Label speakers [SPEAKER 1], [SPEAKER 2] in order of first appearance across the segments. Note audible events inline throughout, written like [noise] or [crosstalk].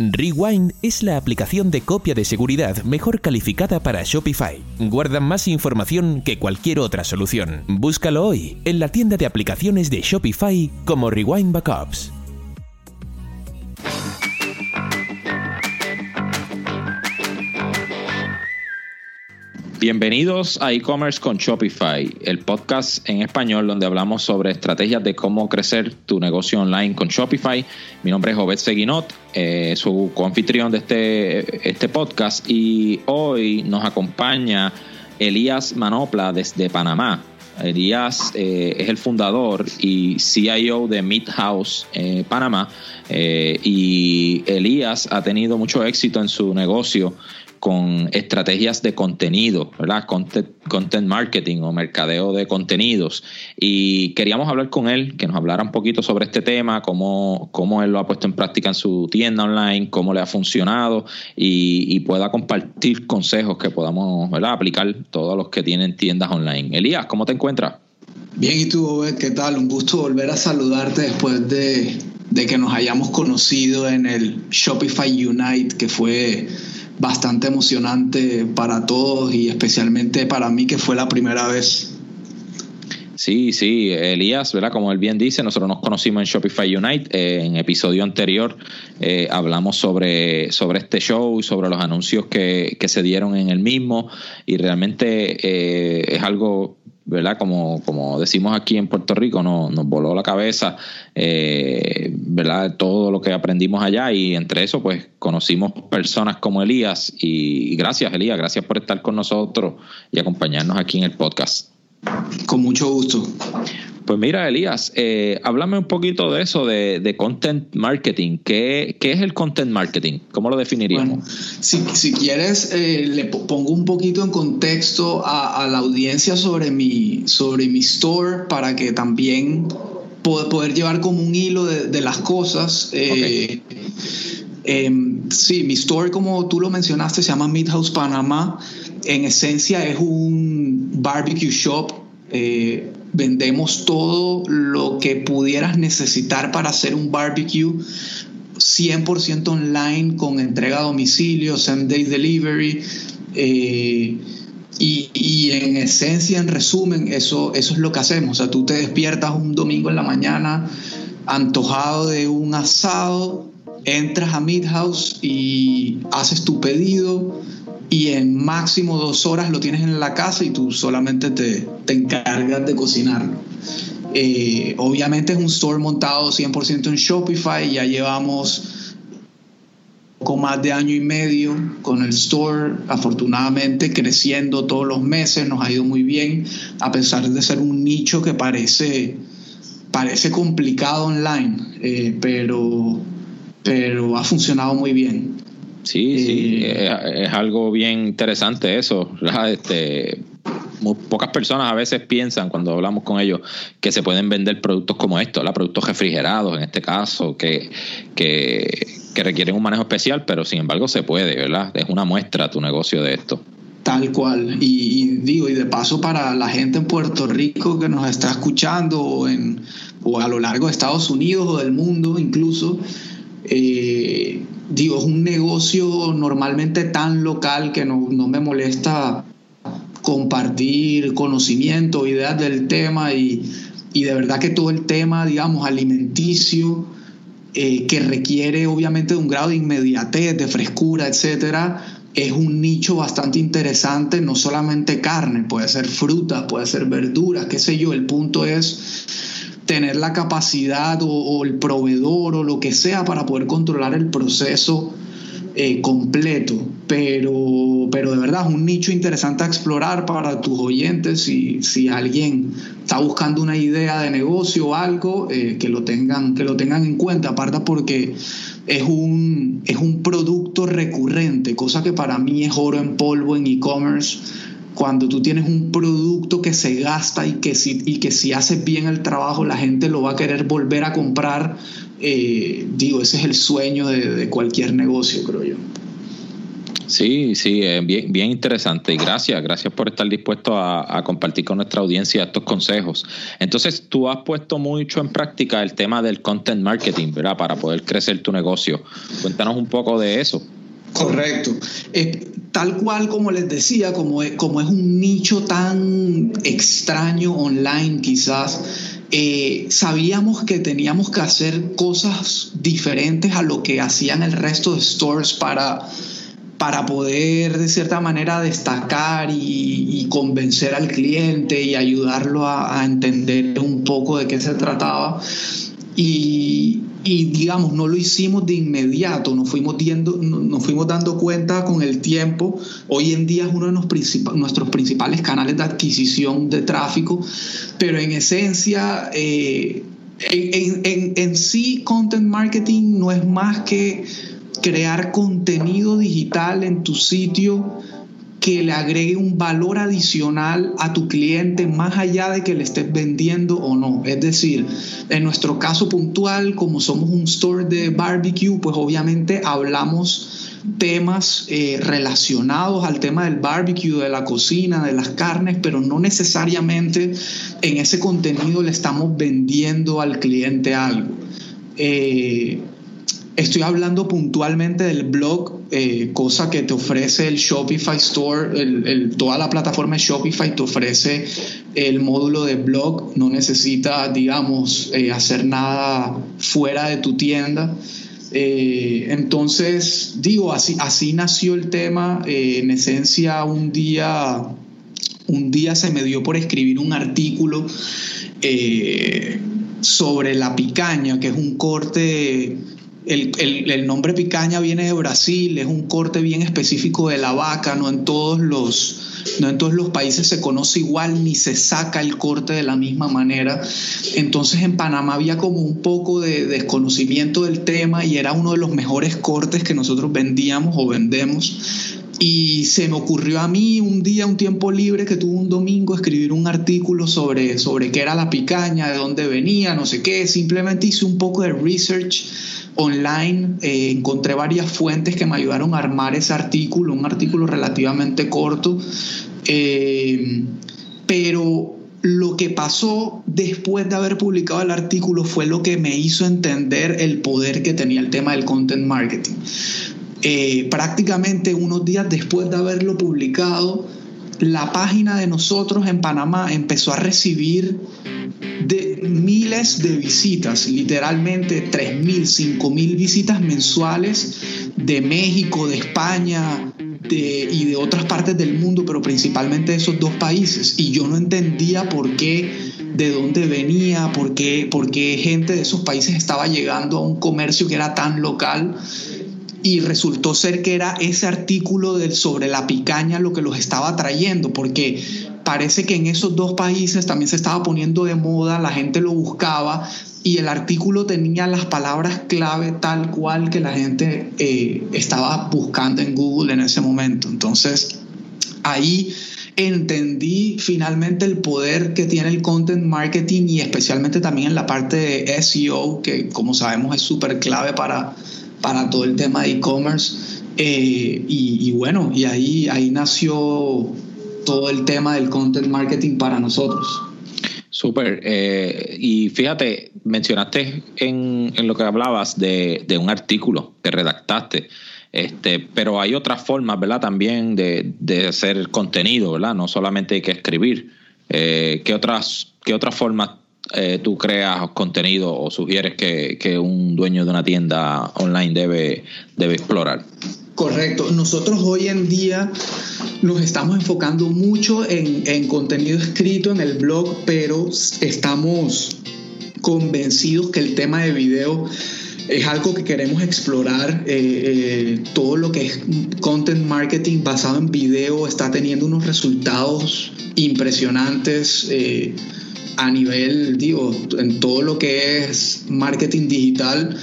[SPEAKER 1] Rewind es la aplicación de copia de seguridad mejor calificada para Shopify. Guardan más información que cualquier otra solución. Búscalo hoy en la tienda de aplicaciones de Shopify como Rewind Backups.
[SPEAKER 2] Bienvenidos a e-commerce con Shopify, el podcast en español donde hablamos sobre estrategias de cómo crecer tu negocio online con Shopify. Mi nombre es Obed Seguinot, eh, su coanfitrión de este, este podcast y hoy nos acompaña Elías Manopla desde Panamá. Elías eh, es el fundador y CIO de Meat House eh, Panamá y Elías ha tenido mucho éxito en su negocio con estrategias de contenido, ¿verdad? Content, marketing o mercadeo de contenidos. Y queríamos hablar con él, que nos hablara un poquito sobre este tema, cómo, cómo él lo ha puesto en práctica en su tienda online, cómo le ha funcionado y, pueda compartir consejos que podamos ¿verdad? aplicar todos los que tienen tiendas online. Elías, ¿cómo te encuentras?
[SPEAKER 3] Bien, ¿y tú, ¿Qué tal? Un gusto volver a saludarte después de, de que nos hayamos conocido en el Shopify Unite, que fue bastante emocionante para todos y especialmente para mí que fue la primera vez.
[SPEAKER 2] Sí, sí, Elías, ¿verdad? Como él bien dice, nosotros nos conocimos en Shopify Unite. Eh, en episodio anterior eh, hablamos sobre, sobre este show sobre los anuncios que, que, se dieron en el mismo. Y realmente eh, es algo ¿verdad? Como, como decimos aquí en Puerto Rico, nos, nos voló la cabeza, eh, ¿verdad? Todo lo que aprendimos allá y entre eso, pues conocimos personas como Elías y, gracias, Elías, gracias por estar con nosotros y acompañarnos aquí en el podcast.
[SPEAKER 3] Con mucho gusto.
[SPEAKER 2] Pues mira, Elías, eh, háblame un poquito de eso, de, content marketing. ¿Qué, es el content marketing? ¿Cómo lo definiríamos? Bueno,
[SPEAKER 3] si, quieres, eh, le pongo un poquito en contexto a, la audiencia sobre mi, sobre mi store para que también pueda poder llevar como un hilo de, las cosas. Eh, em, sí, mi store, como tú lo mencionaste, se llama Midhouse Panamá. En esencia es un barbecue shop. Eh, vendemos todo lo que pudieras necesitar para hacer un barbecue 100% online con entrega a domicilio, same day delivery. Eh, y, en esencia, en resumen, eso, eso es lo que hacemos. O sea, tú te despiertas un domingo en la mañana antojado de un asado, entras a Midhouse y haces tu pedido y en máximo dos horas lo tienes en la casa y tú solamente te, te encargas de cocinarlo. Eh, obviamente es un store montado 100% en Shopify, ya llevamos con más de año y medio con el store, afortunadamente creciendo todos los meses, nos ha ido muy bien, a pesar de ser un nicho que parece, parece complicado online, eh, pero, pero ha funcionado muy bien.
[SPEAKER 2] Sí, sí, es, algo bien interesante eso. Este, muy pocas personas a veces piensan cuando hablamos con ellos que se pueden vender productos como estos, productos refrigerados en este caso, que, que, requieren un manejo especial, pero sin embargo se puede, ¿verdad? Es una muestra tu negocio de esto.
[SPEAKER 3] Tal cual. Y, digo, y de paso para la gente en Puerto Rico que nos está escuchando o, en, o a lo largo de Estados Unidos o del mundo incluso, eh, digo, es un negocio normalmente tan local que no, me molesta compartir conocimiento, ideas del tema y, de verdad que todo el tema, digamos, alimenticio, eh, que requiere obviamente de un grado de inmediatez, de frescura, etcétera, es un nicho bastante interesante, no solamente carne, puede ser fruta, puede ser verdura, qué sé yo, el punto es tener la capacidad o, el proveedor o lo que sea para poder controlar el proceso eh, completo. Pero, pero de verdad es un nicho interesante a explorar para tus oyentes. Si, si alguien está buscando una idea de negocio o algo, eh, que, lo tengan, que lo tengan en cuenta. Aparte porque es un, es un producto recurrente, cosa que para mí es oro en polvo en e-commerce cuando tú tienes un producto que se gasta y que si, y que si haces bien el trabajo la gente lo va a querer volver a comprar, eh, digo, ese es el sueño de, cualquier negocio, creo yo.
[SPEAKER 2] Sí, sí, bien, bien interesante. Y gracias, gracias por estar dispuesto a, compartir con nuestra audiencia estos consejos. Entonces, tú has puesto mucho en práctica el tema del content marketing, ¿verdad? Para poder crecer tu negocio. Cuéntanos un poco de eso.
[SPEAKER 3] Correcto. Eh, tal cual como les decía, como es un nicho tan extraño online quizás, eh, sabíamos que teníamos que hacer cosas diferentes a lo que hacían el resto de stores para, para poder de cierta manera destacar y, convencer al cliente y ayudarlo a, a, entender un poco de qué se trataba. Y, y digamos, no lo hicimos de inmediato, nos fuimos, nos fuimos dando cuenta con el tiempo. Hoy en día es uno de nuestros principales canales de adquisición de tráfico, pero en esencia, eh, en sí, content marketing no es más que crear contenido digital en tu sitio que le agregue un valor adicional a tu cliente más allá de que le estés vendiendo o no. Es decir, en nuestro caso puntual, como somos un store de barbecue, pues obviamente hablamos temas eh, relacionados al tema del barbecue, de la cocina, de las carnes, pero no necesariamente en ese contenido le estamos vendiendo al cliente algo. Eh, Estoy hablando puntualmente del blog, eh, cosa que te ofrece el Shopify Store, toda la plataforma Shopify te ofrece el módulo de blog, no necesitas, digamos, eh, hacer nada fuera de tu tienda. Eh, entonces, digo, así, así nació el tema. en esencia, un día, un día se me dio por escribir un artículo sobre la picaña, que es un corte el, nombre picaña viene de Brasil, es un corte bien específico de la vaca, no en todos los no en todos los países se conoce igual ni se saca el corte de la misma manera. Entonces en Panamá había como un poco de desconocimiento del tema y era uno de los mejores cortes que nosotros vendíamos o vendemos. Y se me ocurrió a mí un día, un tiempo libre que tuve un domingo, escribir un artículo sobre, sobre qué era la picaña, de dónde venía, no sé qué. Simplemente hice un poco de research online, eh, encontré varias fuentes que me ayudaron a armar ese artículo, un artículo relativamente corto, eh, pero lo que pasó después de haber publicado el artículo fue lo que me hizo entender el poder que tenía el tema del content marketing. Eh, prácticamente unos días después de haberlo publicado, la página de nosotros en Panamá empezó a recibir de miles de visitas, literalmente 3.000, 5.000 visitas mensuales de México, de España y de otras partes del mundo, pero principalmente de esos dos países. Y yo no entendía por qué, de dónde venía, por qué, por qué gente de esos países estaba llegando a un comercio que era tan local y resultó ser que era ese artículo del, sobre la picaña lo que los estaba trayendo, porque parece que en esos dos países también se estaba poniendo de moda, la gente lo buscaba y el artículo tenía las palabras clave tal cual que la gente eh, estaba buscando en Google en ese momento. Entonces, ahí entendí finalmente el poder que tiene el content marketing y especialmente también en la parte de SEO, que como sabemos es súper clave para para todo el tema de e-commerce. Eh, y, bueno, y ahí, ahí nació todo el tema del content marketing para nosotros.
[SPEAKER 2] Súper. Eh, y fíjate, mencionaste en, lo que hablabas de, un artículo que redactaste, este, pero hay otras formas, ¿verdad? También de, de hacer contenido, ¿verdad? No solamente hay que escribir. Eh, ¿qué, otras, ¿Qué otras formas eh, tú creas contenido o sugieres que, un dueño de una tienda online debe, debe explorar?
[SPEAKER 3] Correcto. Nosotros hoy en día nos estamos enfocando mucho en, contenido escrito en el blog, pero estamos convencidos que el tema de video es algo que queremos explorar. Eh, eh, todo lo que es content marketing basado en video está teniendo unos resultados impresionantes a nivel, digo, en todo lo que es marketing digital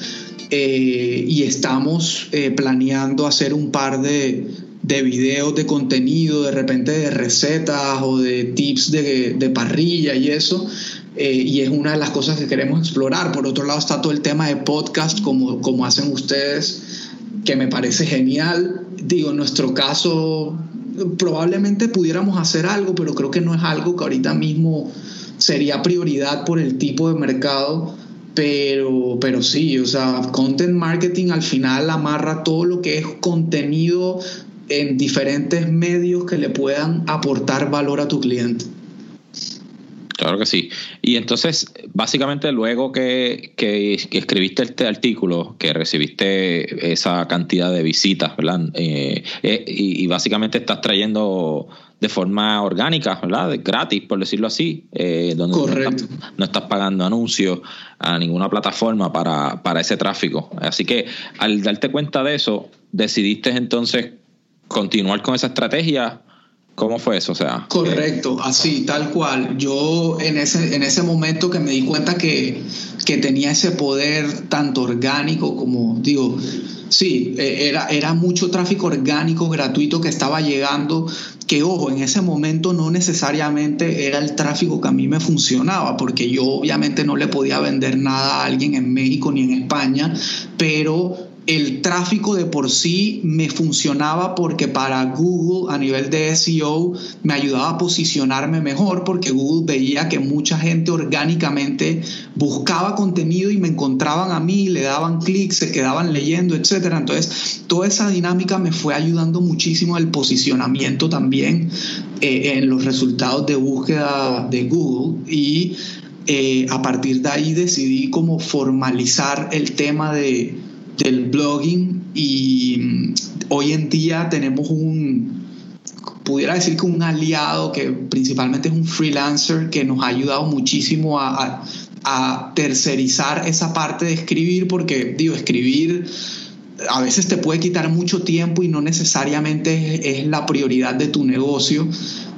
[SPEAKER 3] eh, y estamos eh, planeando hacer un par de, de, videos de contenido, de repente de recetas o de tips de, de parrilla y eso. Eh, y es una de las cosas que queremos explorar. Por otro lado está todo el tema de podcast, como, como hacen ustedes. que me parece genial. Digo, en nuestro caso probablemente pudiéramos hacer algo, pero creo que no es algo que ahorita mismo sería prioridad por el tipo de mercado. Pero, pero sí, o sea, content marketing al final amarra todo lo que es contenido en diferentes medios que le puedan aportar valor a tu cliente.
[SPEAKER 2] Claro que sí. Y entonces, básicamente, luego que, escribiste este artículo, que recibiste esa cantidad de visitas, ¿verdad? Eh, eh, y, básicamente estás trayendo de forma orgánica, ¿verdad? Gratis, por decirlo así, eh, donde No, estás, pagando anuncios a ninguna plataforma para, para ese tráfico. Así que al darte cuenta de eso, decidiste entonces continuar con esa estrategia ¿Cómo fue eso? O sea,
[SPEAKER 3] correcto, así, tal cual. Yo en ese, en ese momento que me di cuenta que, que tenía ese poder tanto orgánico como, digo, sí, e, era, era mucho tráfico orgánico gratuito que estaba llegando, que ojo, en ese momento no necesariamente era el tráfico que a mí me funcionaba, porque yo obviamente no le podía vender nada a alguien en México ni en España, pero el tráfico de por sí me funcionaba porque para Google a nivel de SEO me ayudaba a posicionarme mejor porque Google veía que mucha gente orgánicamente buscaba contenido y me encontraban a mí, le daban clics, se quedaban leyendo, etc. Entonces, toda esa dinámica me fue ayudando muchísimo el posicionamiento también eh, en los resultados de búsqueda de Google y eh, a partir de ahí decidí como formalizar el tema de del blogging y mm, hoy en día tenemos un, pudiera decir que un aliado que principalmente es un freelancer que nos ha ayudado muchísimo a, tercerizar esa parte de escribir porque digo, escribir a veces te puede quitar mucho tiempo y no necesariamente es, la prioridad de tu negocio.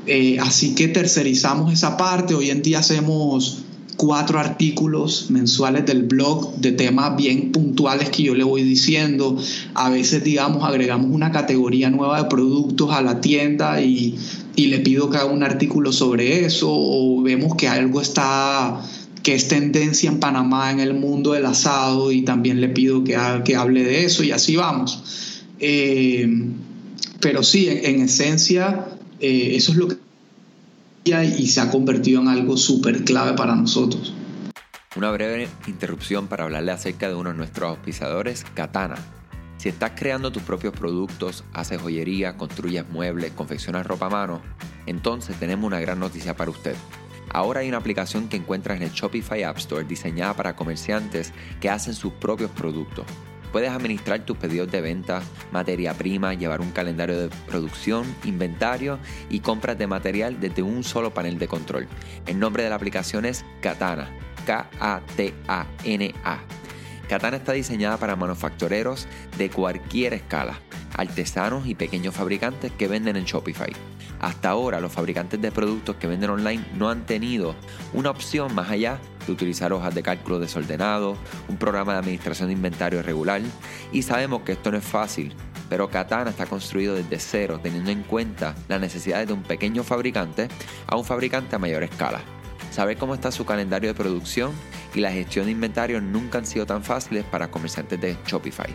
[SPEAKER 3] Eh, así que tercerizamos esa parte. Hoy en día hacemos cuatro artículos mensuales del blog de temas bien puntuales que yo le voy diciendo. A veces, digamos, agregamos una categoría nueva de productos a la tienda y, le pido que haga un artículo sobre eso o vemos que algo está que es tendencia en Panamá en el mundo del asado y también le pido que, que hable de eso y así vamos. Eh, pero sí, en, esencia, eh, eso es lo que y se ha convertido en algo súper clave para nosotros.
[SPEAKER 4] Una breve interrupción para hablarle acerca de uno de nuestros auspiciadores, Katana. Si estás creando tus propios productos, haces joyería, construyes muebles, confeccionas ropa a mano, entonces tenemos una gran noticia para usted. Ahora hay una aplicación que encuentras en el Shopify App Store diseñada para comerciantes que hacen sus propios productos. Puedes administrar tus pedidos de venta, materia prima, llevar un calendario de producción, inventario y compras de material desde un solo panel de control. El nombre de la aplicación es Katana, K-A-T-A-N-A. Katana está diseñada para manufactureros de cualquier escala, artesanos y pequeños fabricantes que venden en Shopify. Hasta ahora los fabricantes de productos que venden online no han tenido una opción más allá de utilizar hojas de cálculo desordenado, un programa de administración de inventario regular y sabemos que esto no es fácil, pero Katana está construido desde cero teniendo en cuenta las necesidades de un pequeño fabricante a un fabricante a mayor escala. Saber cómo está su calendario de producción y la gestión de inventario nunca han sido tan fáciles para comerciantes de Shopify.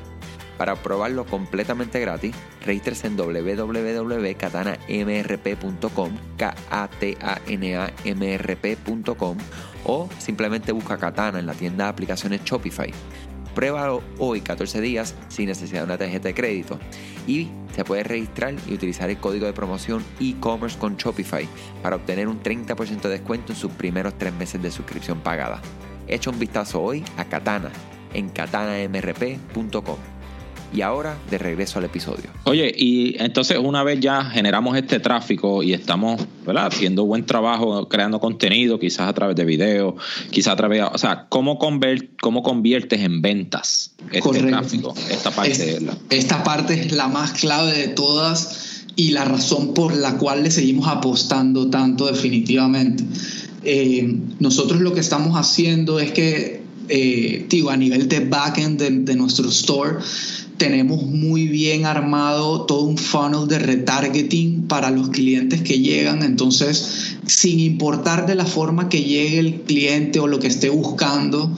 [SPEAKER 4] Para probarlo completamente gratis, regístrese en www.katanamrp.com, k a t a n a m r p.com o simplemente busca Katana en la tienda de aplicaciones Shopify. Pruébalo hoy 14 días sin necesidad de una tarjeta de crédito y se puede registrar y utilizar el código de promoción e-commerce con Shopify para obtener un 30% de descuento en sus primeros tres meses de suscripción pagada. Echa un vistazo hoy a Katana en katanamrp.com. Y ahora, de regreso al episodio.
[SPEAKER 2] Oye, y entonces una vez ya generamos este tráfico y estamos, ¿verdad? Haciendo buen trabajo, creando contenido, quizás a través de videos, quizás a través, de, o sea, ¿cómo, cómo conviertes en ventas este tráfico? Esta parte,
[SPEAKER 3] esta parte es la más clave de todas y la razón por la cual le seguimos apostando tanto definitivamente. Eh, nosotros lo que estamos haciendo es que, eh, digo, a nivel de backend de, de nuestro store, tenemos muy bien armado todo un funnel de retargeting para los clientes que llegan. Entonces, sin importar de la forma que llegue el cliente o lo que esté buscando,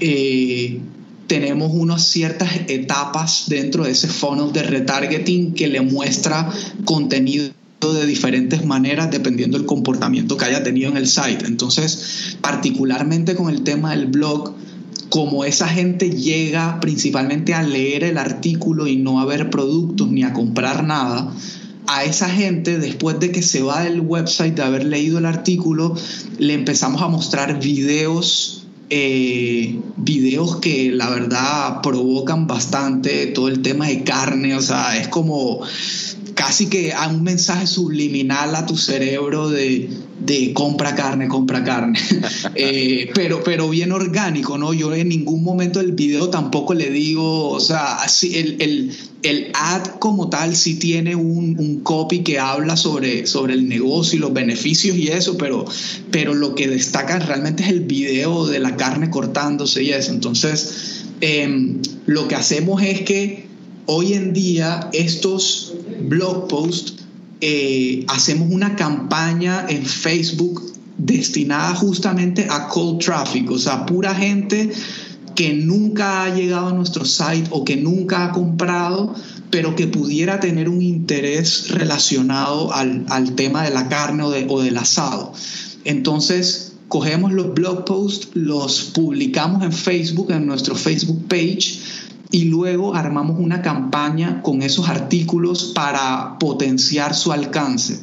[SPEAKER 3] eh, tenemos unas ciertas etapas dentro de ese funnel de retargeting que le muestra contenido de diferentes maneras dependiendo del comportamiento que haya tenido en el site. Entonces, particularmente con el tema del blog, como esa gente llega principalmente a leer el artículo y no a ver productos ni a comprar nada, a esa gente, después de que se va del website de haber leído el artículo, le empezamos a mostrar videos, eh, videos que la verdad provocan bastante todo el tema de carne, o sea, es como casi que a un mensaje subliminal a tu cerebro de, compra carne, compra carne. [laughs] Eh, pero, pero bien orgánico, ¿no? Yo en ningún momento del video tampoco le digo, o sea, así el, el, ad como tal sí tiene un, copy que habla sobre, sobre el negocio y los beneficios y eso, pero, pero lo que destaca realmente es el video de la carne cortándose y eso. Entonces, em, lo que hacemos es que hoy en día estos blog posts eh, hacemos una campaña en Facebook destinada justamente a cold traffic, o sea, pura gente que nunca ha llegado a nuestro site o que nunca ha comprado, pero que pudiera tener un interés relacionado al, tema de la carne o, o del asado. Entonces, cogemos los blog posts, los publicamos en Facebook, en nuestro Facebook page, y luego armamos una campaña con esos artículos para potenciar su alcance.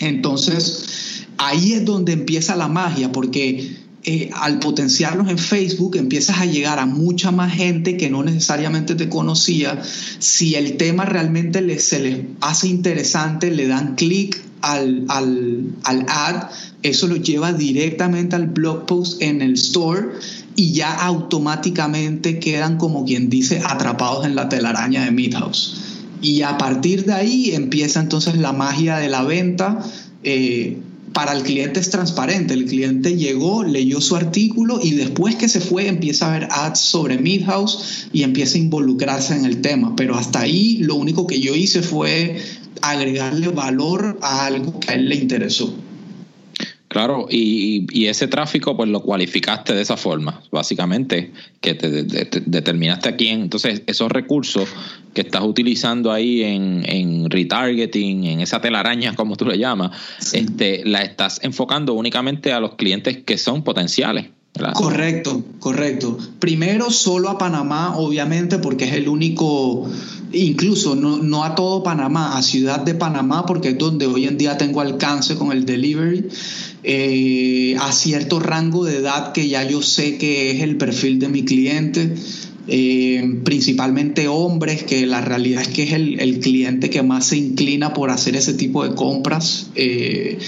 [SPEAKER 3] Entonces, ahí es donde empieza la magia, porque eh, al potenciarlos en Facebook empiezas a llegar a mucha más gente que no necesariamente te conocía. Si el tema realmente se les hace interesante, le dan clic al, al, al ad, eso lo lleva directamente al blog post en el store y ya automáticamente quedan como quien dice atrapados en la telaraña de Midhouse. Y a partir de ahí empieza entonces la magia de la venta. Eh, para el cliente es transparente. El cliente llegó, leyó su artículo y después que se fue empieza a ver ads sobre Midhouse y empieza a involucrarse en el tema. Pero hasta ahí lo único que yo hice fue agregarle valor a algo que a él le interesó.
[SPEAKER 2] Claro, y, ese tráfico pues lo cualificaste de esa forma, básicamente, que te, determinaste a quién. Entonces, esos recursos que estás utilizando ahí en, retargeting, en esa telaraña, como tú le llamas, este, la estás enfocando únicamente a los clientes que son potenciales.
[SPEAKER 3] Correcto, correcto. Primero solo a Panamá, obviamente, porque es el único, incluso no, no, a todo Panamá, a Ciudad de Panamá, porque es donde hoy en día tengo alcance con el delivery. Eh, a cierto rango de edad que ya yo sé que es el perfil de mi cliente, eh, principalmente hombres, que la realidad es que es el, cliente que más se inclina por hacer ese tipo de compras. Eh,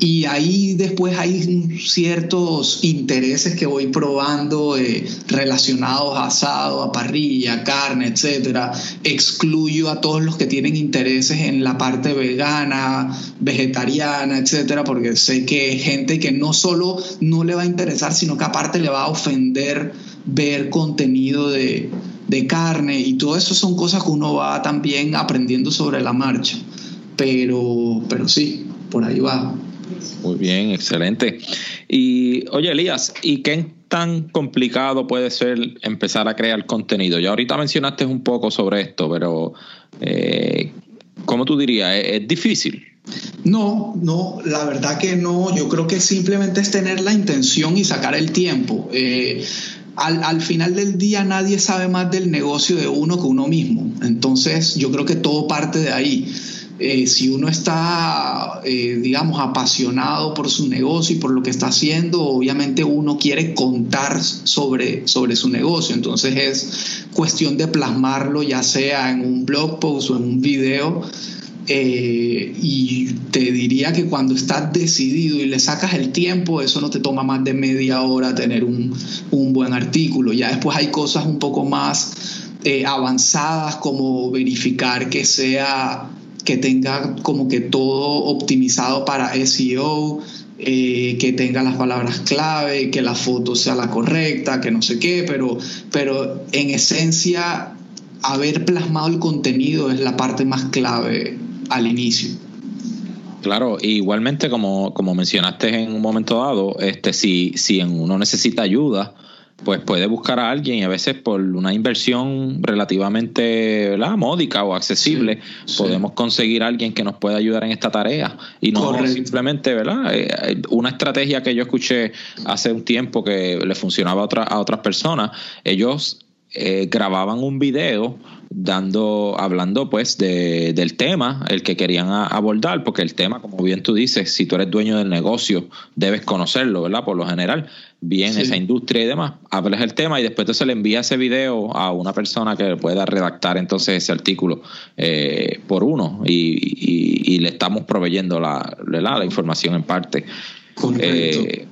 [SPEAKER 3] y ahí después hay ciertos intereses que voy probando eh, relacionados a asado, a parrilla, carne, etcétera. Excluyo a todos los que tienen intereses en la parte vegana, vegetariana, etcétera, porque sé que gente que no solo no le va a interesar, sino que aparte le va a ofender ver contenido de, de carne y todo eso son cosas que uno va también aprendiendo sobre la marcha. Pero, pero sí, por ahí va.
[SPEAKER 2] Muy bien, excelente. Y oye, Elías, ¿y qué tan complicado puede ser empezar a crear contenido? Ya ahorita mencionaste un poco sobre esto, pero eh, ¿cómo tú dirías? ¿Es, difícil?
[SPEAKER 3] No, no, la verdad que no. Yo creo que simplemente es tener la intención y sacar el tiempo. Eh, al, al, final del día nadie sabe más del negocio de uno que uno mismo. Entonces yo creo que todo parte de ahí. Eh, si uno está, eh, digamos, apasionado por su negocio y por lo que está haciendo, obviamente uno quiere contar sobre, sobre su negocio. Entonces es cuestión de plasmarlo, ya sea en un blog post o en un video. Eh, y te diría que cuando estás decidido y le sacas el tiempo, eso no te toma más de media hora tener un, un buen artículo. Ya después hay cosas un poco más avanzadas como verificar que sea que tenga como que todo optimizado para SEO, eh, que tenga las palabras clave, que la foto sea la correcta, que no sé qué, pero, pero en esencia haber plasmado el contenido es la parte más clave al inicio.
[SPEAKER 2] Claro, igualmente como, como mencionaste en un momento dado, este, si, si uno necesita ayuda, pues puede buscar a alguien y a veces por una inversión relativamente módica o accesible podemos conseguir a alguien que nos pueda ayudar en esta tarea. Y no simplemente, ¿verdad? Eh, una estrategia que yo escuché hace un tiempo que le funcionaba a, a otras personas, ellos eh, grababan un video dando, hablando pues de, del tema, el que querían abordar, porque el tema, como bien tú dices, si tú eres dueño del negocio, debes conocerlo, ¿verdad? Por lo general, bien esa industria y demás, hablas el tema y después se le envía ese video a una persona que pueda redactar entonces ese artículo eh, por uno y, le estamos proveyendo la, la, información en parte. Eh,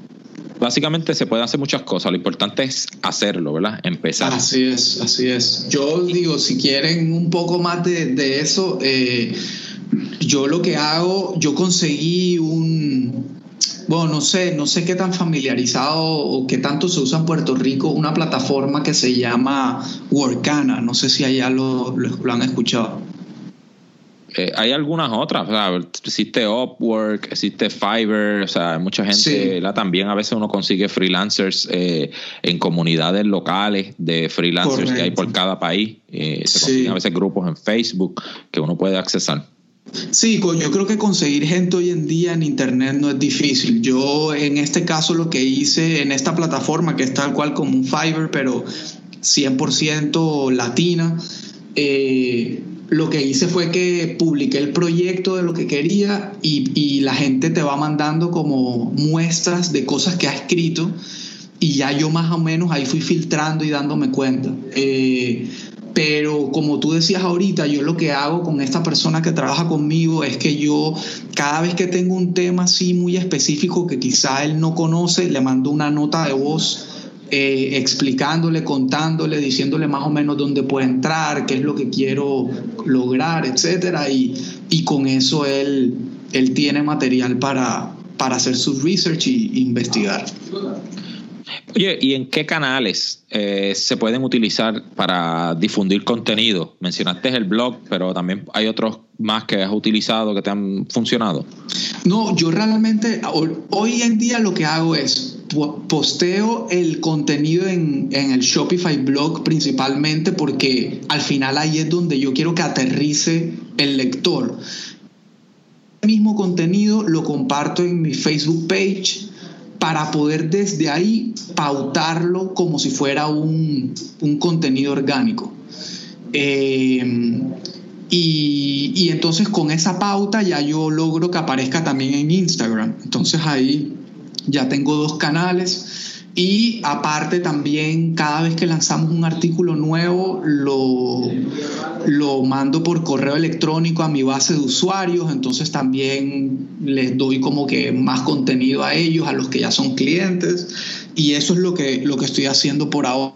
[SPEAKER 2] básicamente se pueden hacer muchas cosas. Lo importante es hacerlo, ¿verdad? Empezar.
[SPEAKER 3] Así es, así es. Yo digo, si quieren un poco más de, eso, eh, yo lo que hago, yo conseguí un, bueno, no sé, no sé qué tan familiarizado o qué tanto se usa en Puerto Rico una plataforma que se llama Workana. No sé si allá lo han escuchado.
[SPEAKER 2] Eh, hay algunas otras, o sea, existe Upwork, existe Fiverr, o sea, hay mucha gente, también a veces uno consigue freelancers eh, en comunidades locales de freelancers que hay por cada país, eh, se consiguen a veces grupos en Facebook que uno puede accesar.
[SPEAKER 3] Sí, yo creo que conseguir gente hoy en día en Internet no es difícil. Yo en este caso lo que hice en esta plataforma, que es tal cual como un Fiverr, pero 100% latina, eh, lo que hice fue que publiqué el proyecto de lo que quería y, la gente te va mandando como muestras de cosas que ha escrito y ya yo más o menos ahí fui filtrando y dándome cuenta. Eh, pero como tú decías ahorita, yo lo que hago con esta persona que trabaja conmigo es que yo cada vez que tengo un tema así muy específico que quizá él no conoce, le mando una nota de voz eh, explicándole, contándole, diciéndole más o menos dónde puede entrar, qué es lo que quiero lograr, etcétera, y, y con eso él, él tiene material para, para hacer su research y investigar.
[SPEAKER 2] Oye, ¿y en qué canales eh, se pueden utilizar para difundir contenido? Mencionaste el blog, pero también hay otros más que has utilizado que te han funcionado.
[SPEAKER 3] No, yo realmente hoy en día lo que hago es posteo el contenido en, el Shopify blog principalmente porque al final ahí es donde yo quiero que aterrice el lector. El mismo contenido lo comparto en mi Facebook page para poder desde ahí pautarlo como si fuera un, contenido orgánico. Eh, y, entonces con esa pauta ya yo logro que aparezca también en Instagram. Entonces ahí ya tengo dos canales y aparte también cada vez que lanzamos un artículo nuevo lo, lo mando por correo electrónico a mi base de usuarios, entonces también les doy como que más contenido a ellos, a los que ya son clientes y eso es lo que, lo que estoy haciendo por ahora.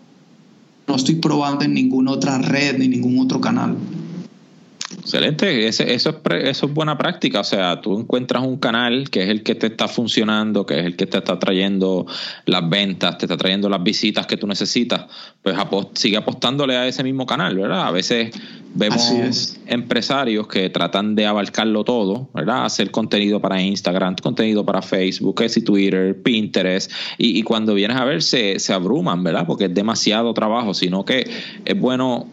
[SPEAKER 3] No estoy probando en ninguna otra red ni ningún otro canal.
[SPEAKER 2] Excelente, eso, es, eso es buena práctica, o sea, tú encuentras un canal que es el que te está funcionando, que es el que te está trayendo las ventas, te está trayendo las visitas que tú necesitas, pues sigue apostándole a ese mismo canal, ¿verdad? A veces vemos empresarios que tratan de abarcarlo todo, ¿verdad? Hacer contenido para Instagram, contenido para Facebook, y Twitter, Pinterest, y, cuando vienes a ver se, se abruman, ¿verdad? Porque es demasiado trabajo, sino que es bueno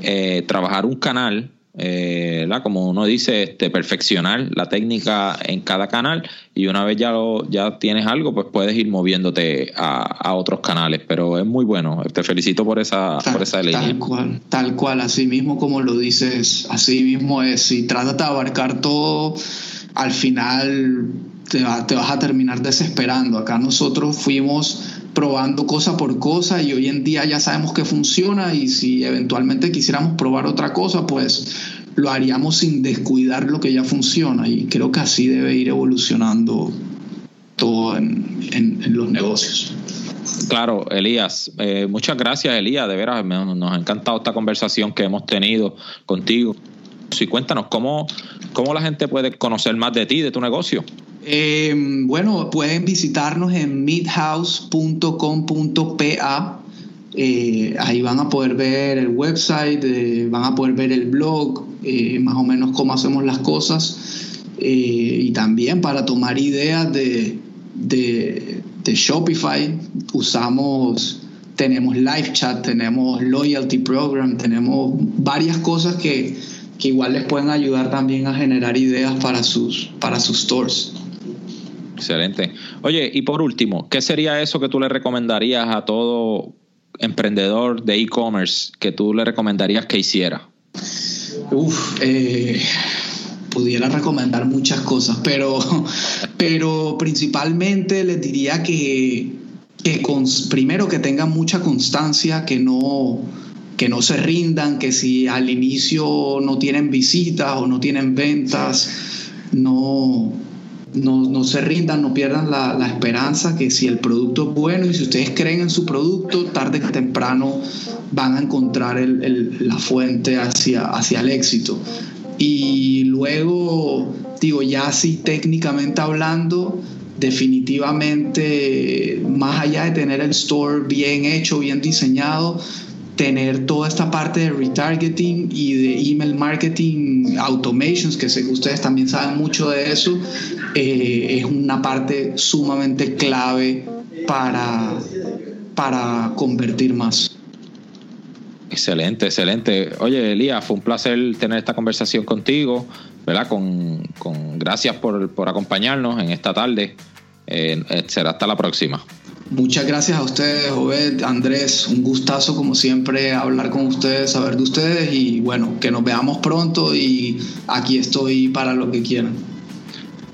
[SPEAKER 2] eh, trabajar un canal eh, como uno dice, este, perfeccionar la técnica en cada canal y una vez ya, lo, ya tienes algo, pues puedes ir moviéndote a, otros canales, pero es muy bueno. Te felicito por esa, por esa línea.
[SPEAKER 3] Tal cual, tal cual, así mismo como lo dices, así mismo es. Si tratas de abarcar todo, al final te, te vas a terminar desesperando. Acá nosotros fuimos probando cosa por cosa y hoy en día ya sabemos que funciona y si eventualmente quisiéramos probar otra cosa, pues lo haríamos sin descuidar lo que ya funciona y creo que así debe ir evolucionando todo en, los negocios.
[SPEAKER 2] Claro, Elías, eh, muchas gracias Elías, de veras nos ha encantado esta conversación que hemos tenido contigo. Y cuéntanos, ¿cómo, ¿cómo la gente puede conocer más de ti, de tu negocio?
[SPEAKER 3] Em, bueno, pueden visitarnos en midhouse.com.pa. Eh, ahí van a poder ver el website, eh, van a poder ver el blog, eh, más o menos cómo hacemos las cosas. y también para tomar ideas de, de, Shopify, usamos tenemos live chat, tenemos loyalty program, tenemos varias cosas que, que igual les pueden ayudar también a generar ideas para sus, para sus stores.
[SPEAKER 2] Excelente. Oye, y por último, ¿qué sería eso que tú le recomendarías a todo emprendedor de e-commerce que tú le recomendarías que hiciera?
[SPEAKER 3] Uf, eh, pudiera recomendar muchas cosas, pero, pero principalmente les diría que, que primero que tengan mucha constancia, que no, que no se rindan, que si al inicio no tienen visitas o no tienen ventas, no, no, se rindan, no pierdan la, esperanza que si el producto es bueno y si ustedes creen en su producto, tarde que temprano van a encontrar la fuente hacia, hacia el éxito. Y luego, digo, ya así técnicamente hablando, definitivamente, más allá de tener el store bien hecho, bien diseñado, tener toda esta parte de retargeting y de email marketing automations, que sé que ustedes también saben mucho de eso, eh, es una parte sumamente clave para, para convertir más.
[SPEAKER 2] Excelente, excelente. Oye, Elías, fue un placer tener esta conversación contigo, ¿verdad? Con, gracias por, acompañarnos en esta tarde. Eh, será hasta la próxima.
[SPEAKER 3] Muchas gracias a ustedes, Obed, Andrés. Un gustazo, como siempre, hablar con ustedes, saber de ustedes y bueno, que nos veamos pronto y aquí estoy para lo que quieran.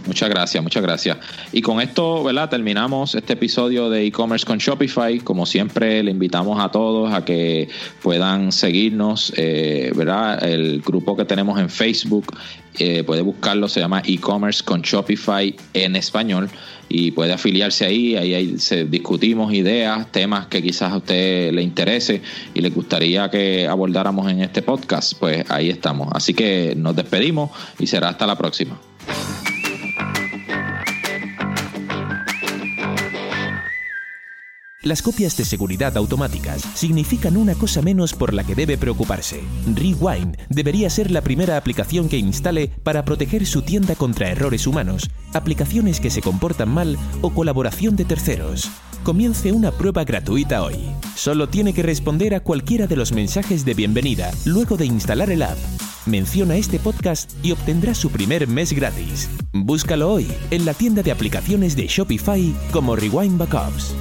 [SPEAKER 2] Muchas gracias, muchas gracias. Y con esto, ¿verdad? Terminamos este episodio de e-commerce con Shopify. Como siempre, le invitamos a todos a que puedan seguirnos, eh, ¿verdad? El grupo que tenemos en Facebook, eh, puede buscarlo, se llama e-commerce con Shopify en español y puede afiliarse ahí, ahí, se discutimos ideas, temas que quizás a usted le interese y le gustaría que abordáramos en este podcast, pues ahí estamos. Así que nos despedimos y será hasta la próxima.
[SPEAKER 1] Las copias de seguridad automáticas significan una cosa menos por la que debe preocuparse. Rewind debería ser la primera aplicación que instale para proteger su tienda contra errores humanos, aplicaciones que se comportan mal o colaboración de terceros. Comience una prueba gratuita hoy. Solo tiene que responder a cualquiera de los mensajes de bienvenida luego de instalar el app. Menciona este podcast y obtendrá su primer mes gratis. Búscalo hoy en la tienda de aplicaciones de Shopify como Rewind Backups.